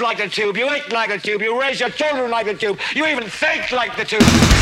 Like a tube. You act like a tube. You raise your children like a tube. You even think like the tube.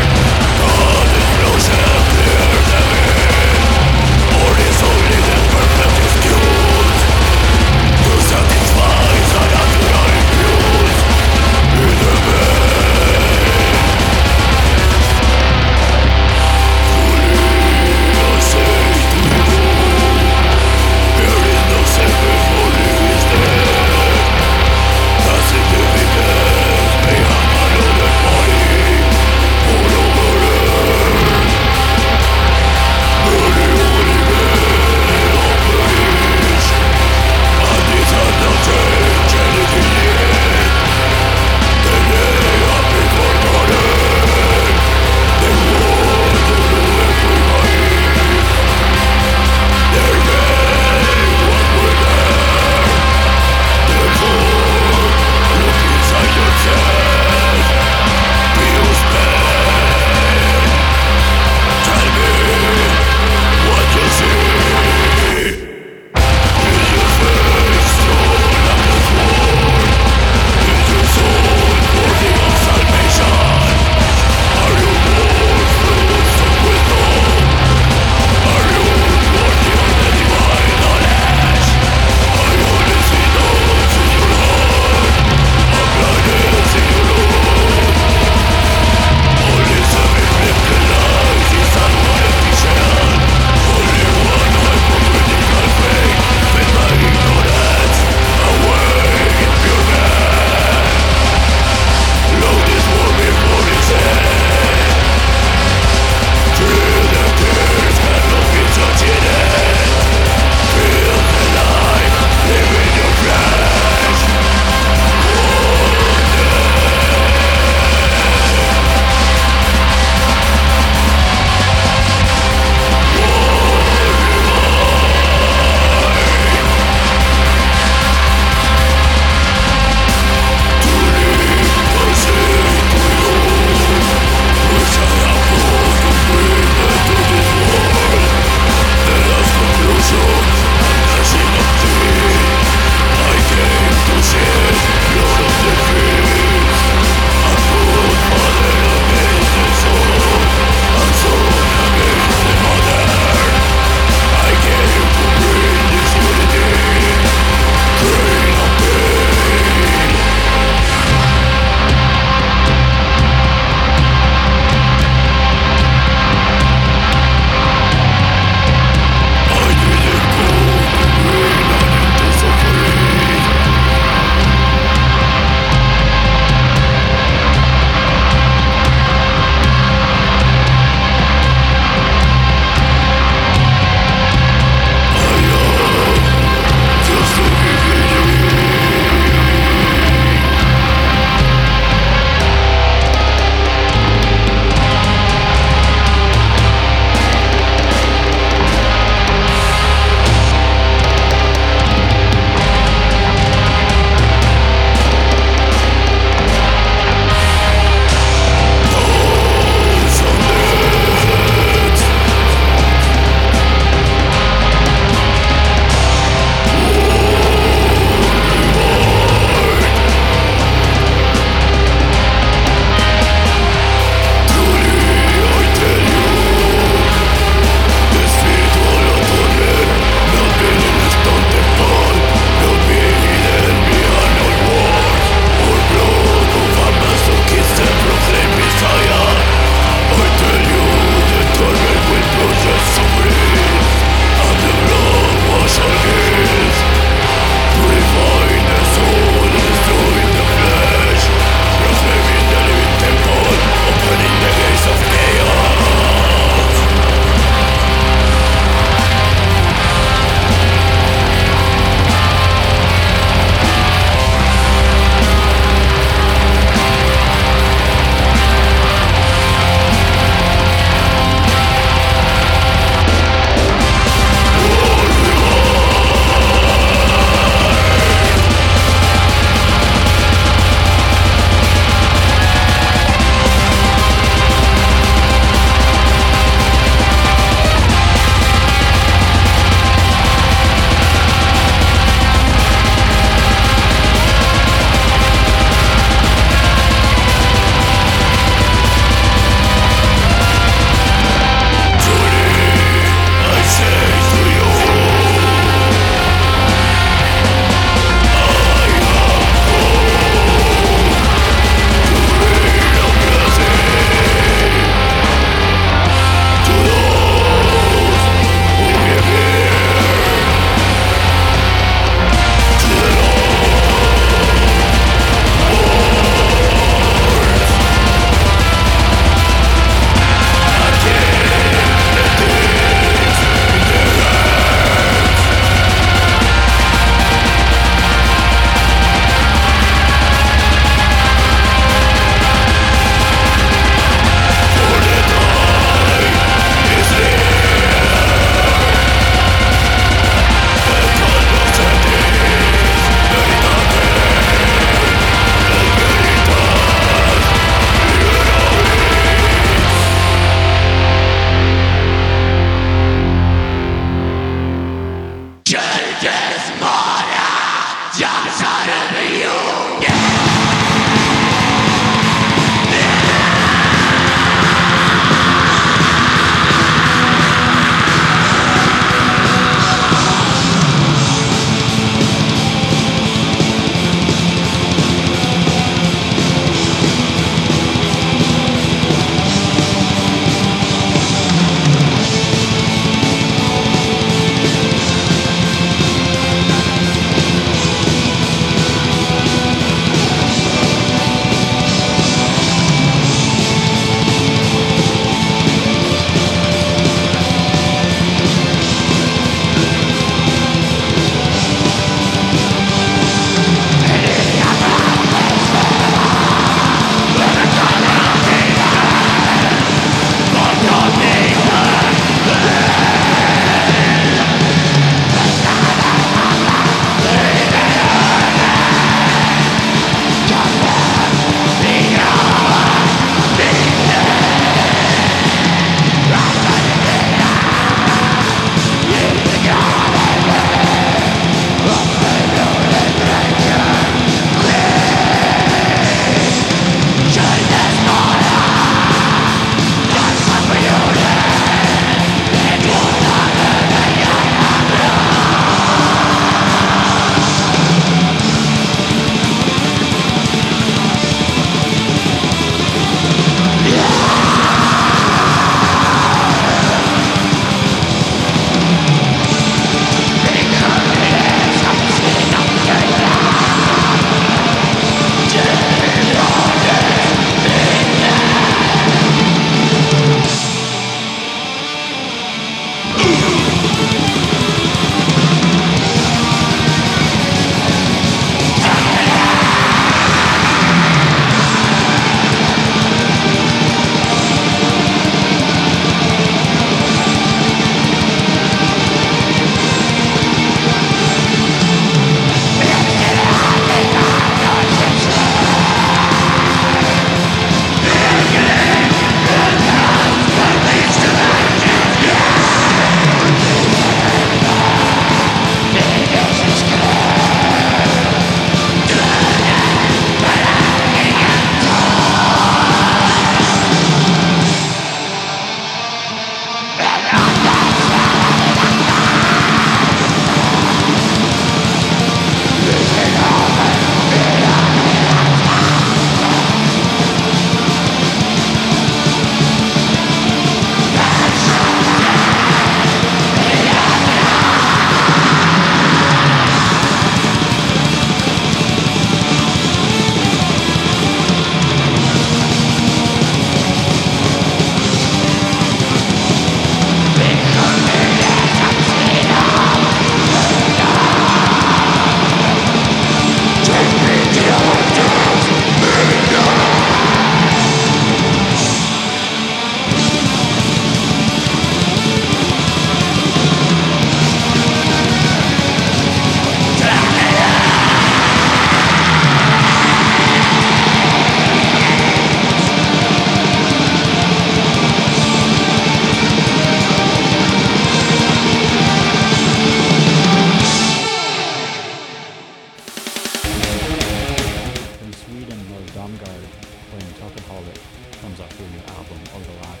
Comes off their new album Overlap,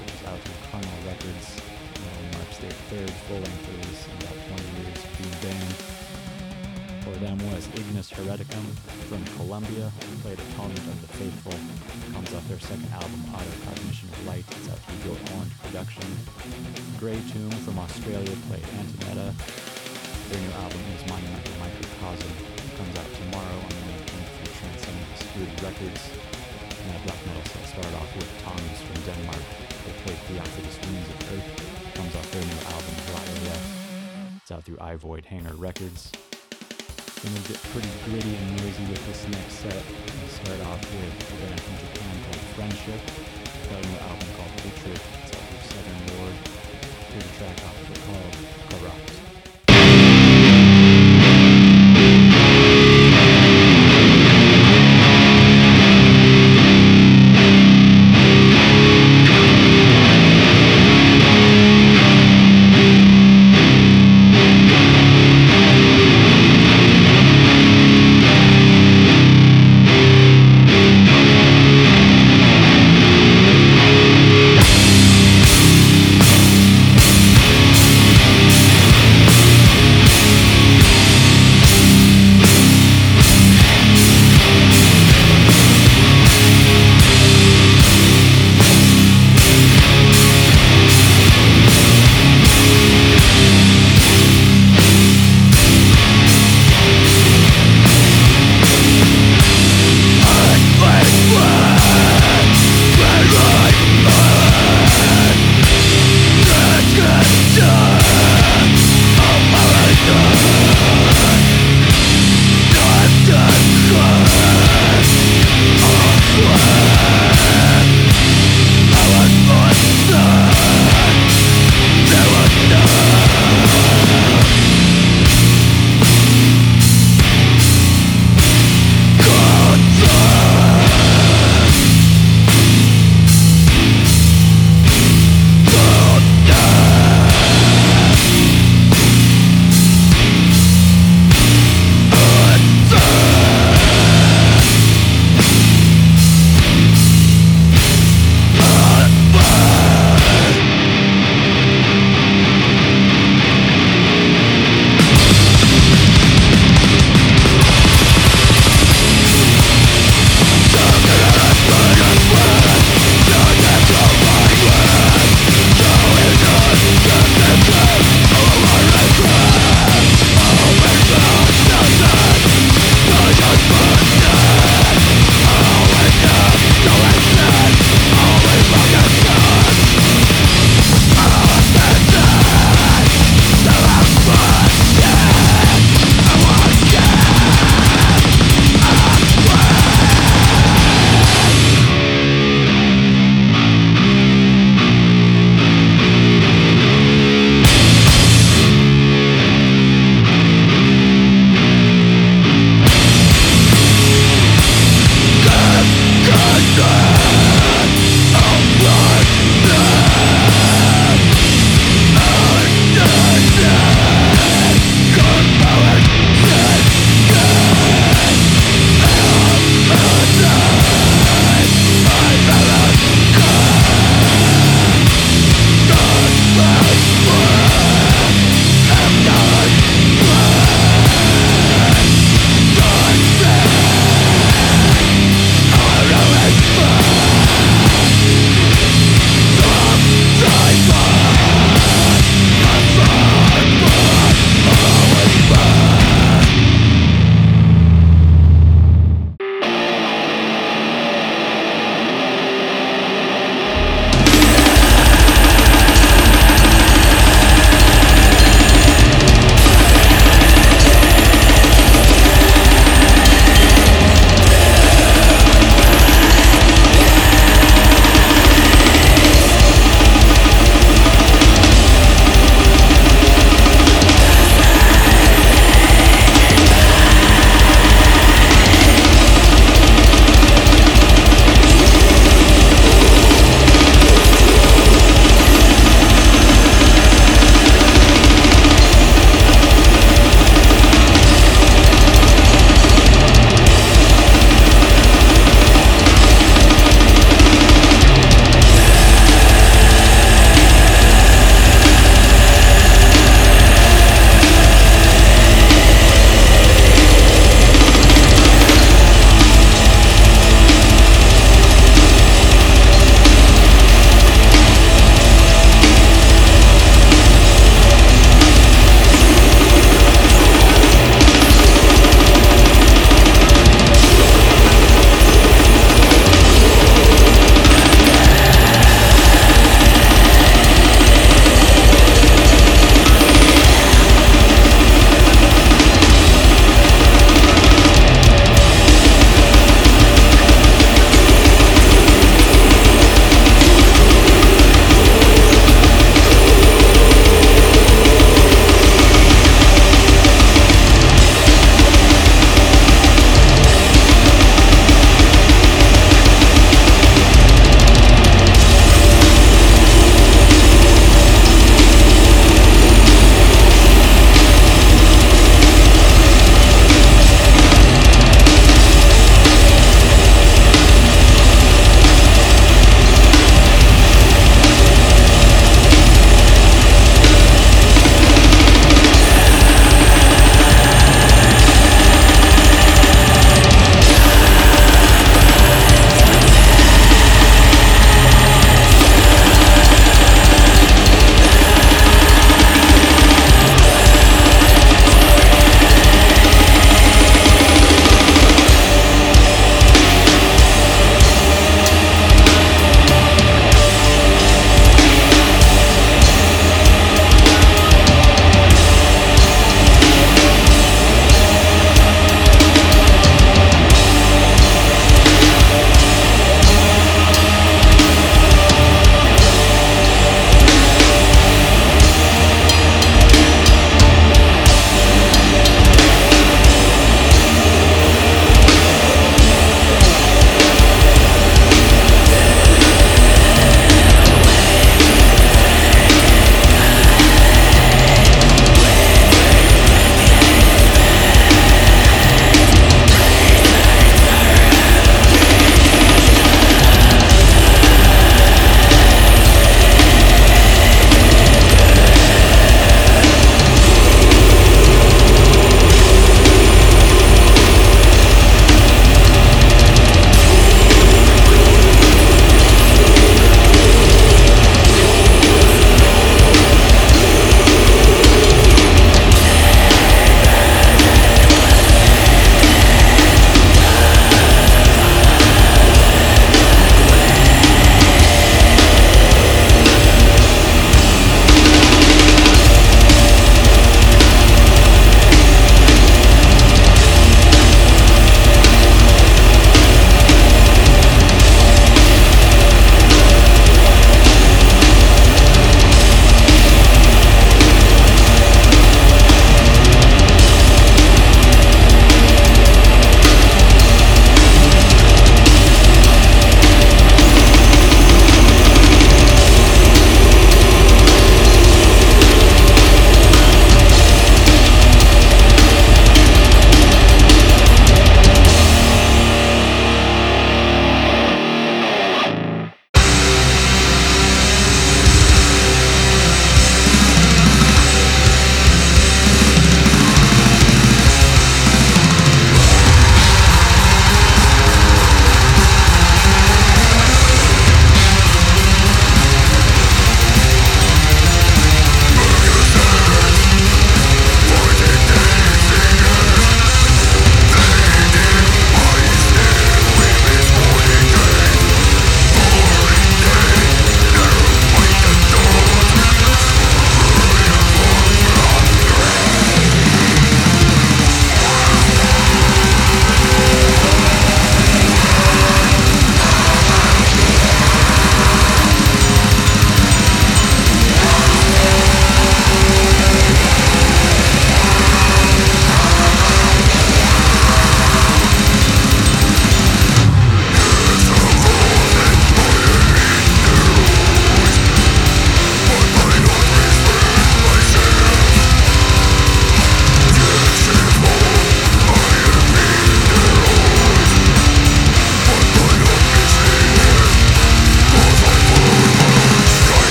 which is out through Carnal Records. And it marks their third full-length release in about 20 years being banned. For them was Ignis Haereticum from Colombia, played Atonement of the Faithful. Comes off their second album, Autocognition of Light. It's out through Goat Orange Production. Grey Tomb from Australia played Antimeta. Their new album is Monumental Microcosm. Comes out tomorrow on the 19th through Transcending Obscurity Records. And that black metal set started off with Tongues from Denmark. They played Theophilus Wounds of Earth. Comes off their new album, Hreilia. It's out through I, Voidhanger Records. Gonna get pretty gritty and noisy with this next set. We start off with a band from Japan called Friendship. Got a new album called Hatred. It's out through Southern Lord. Here's a track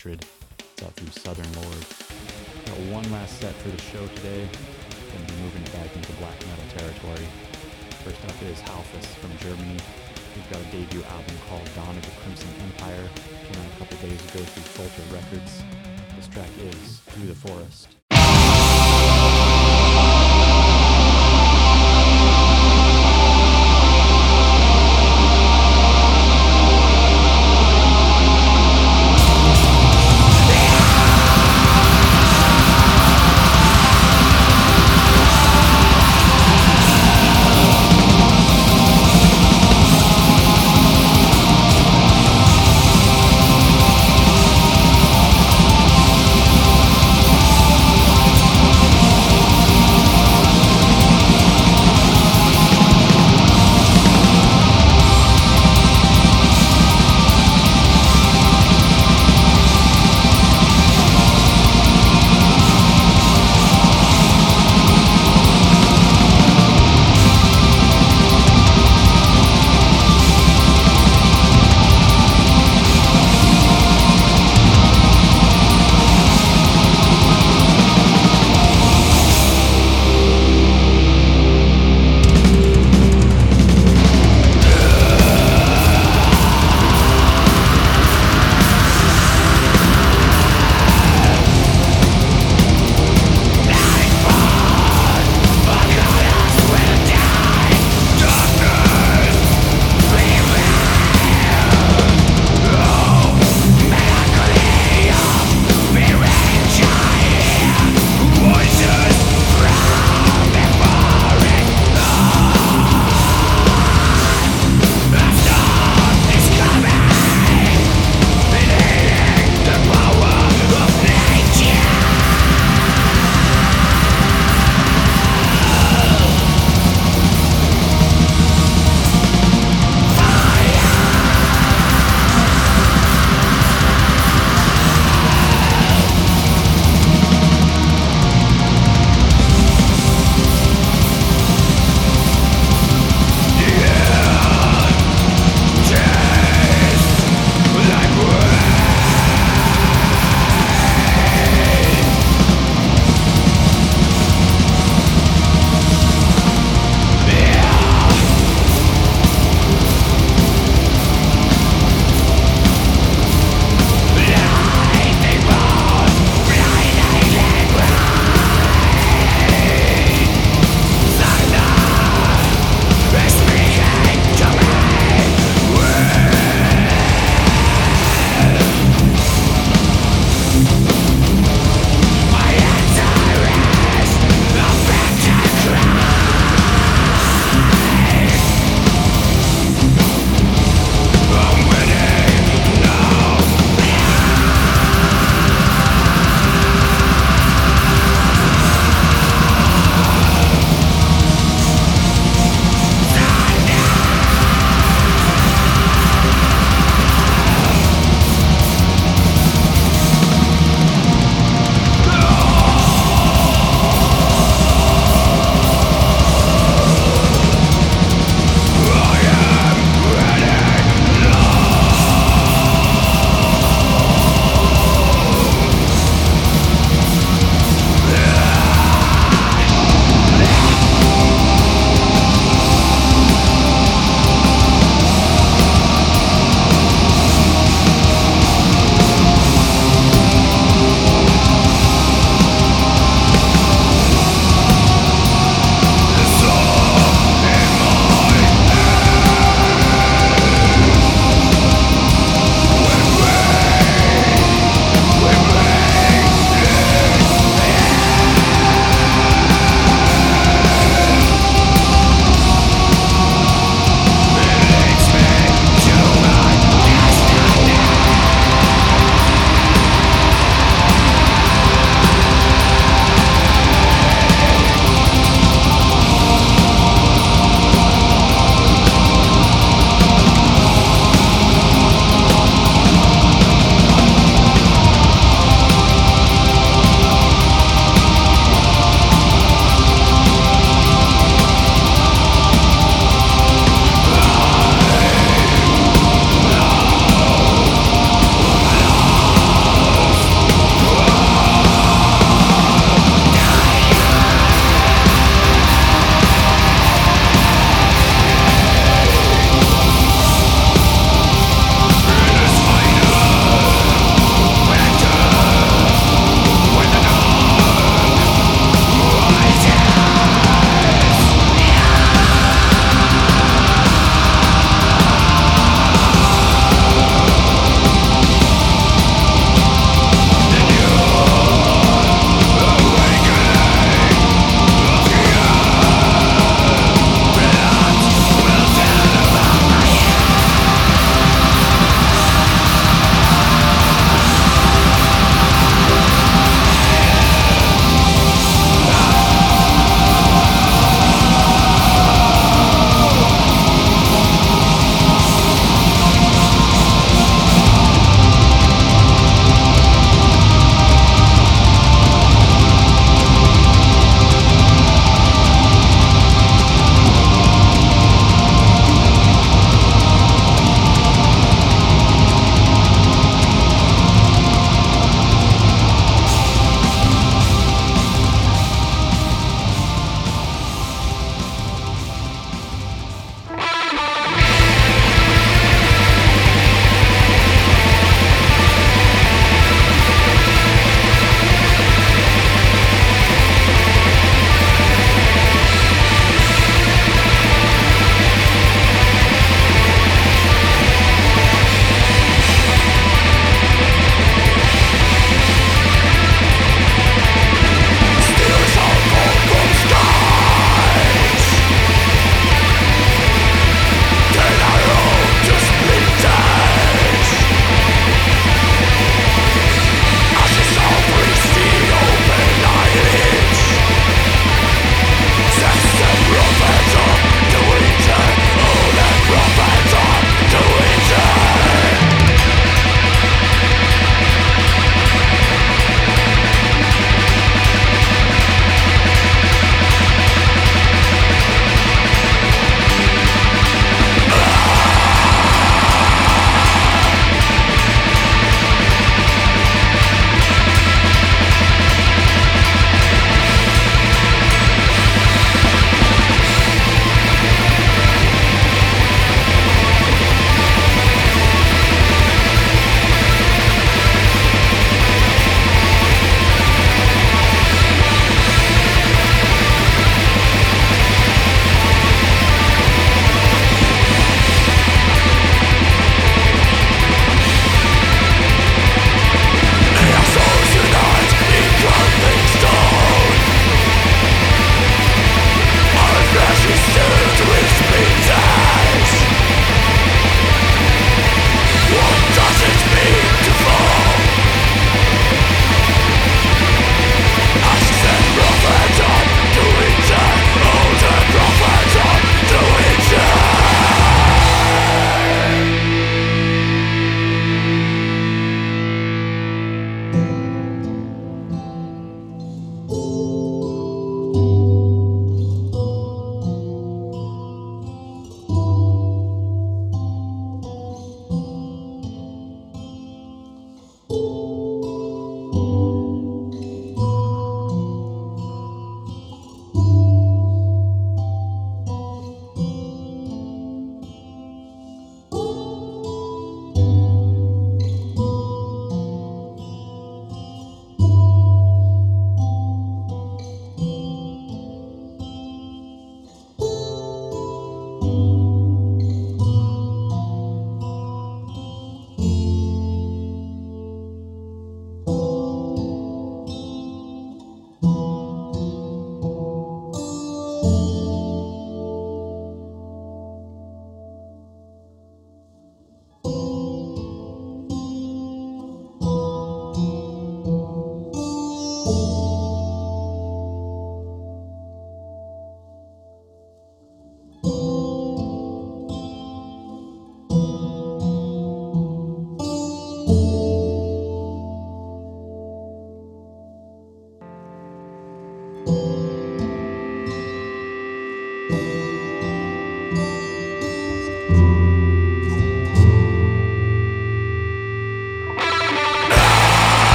Hatred.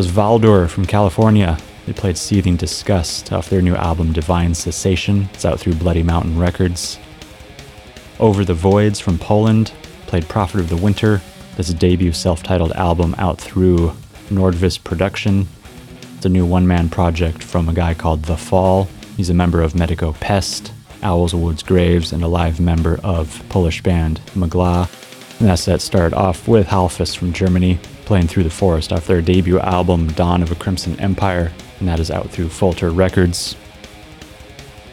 Was Valdor from California. They played Seething Disgust off their new album Divine Cessation. It's out through Bloody Mountain Records. Over the Voids from Poland played Prophet of the Winter. That's a debut self titled album out through Nordvis Production. It's a new one man project from a guy called The Fall. He's a member of Medico Peste, Owls Woods Graves, and a live member of Polish band Mgła. And that set started off with Halphas from Germany, playing Through the Forest off their debut album Dawn of a Crimson Empire, and that is out through Folter Records.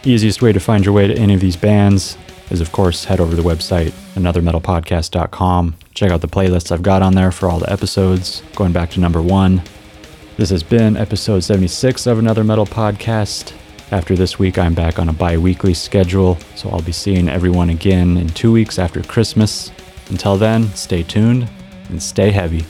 Easiest way to find your way to any of these bands is, of course, head over to the website, anothermetalpodcast.com. Check out the playlists I've got on there for all the episodes, going back to number one. This has been episode 76 of Another Metal Podcast. After this week, I'm back on a bi weekly schedule, so I'll be seeing everyone again in two weeks after Christmas. Until then, stay tuned and stay heavy.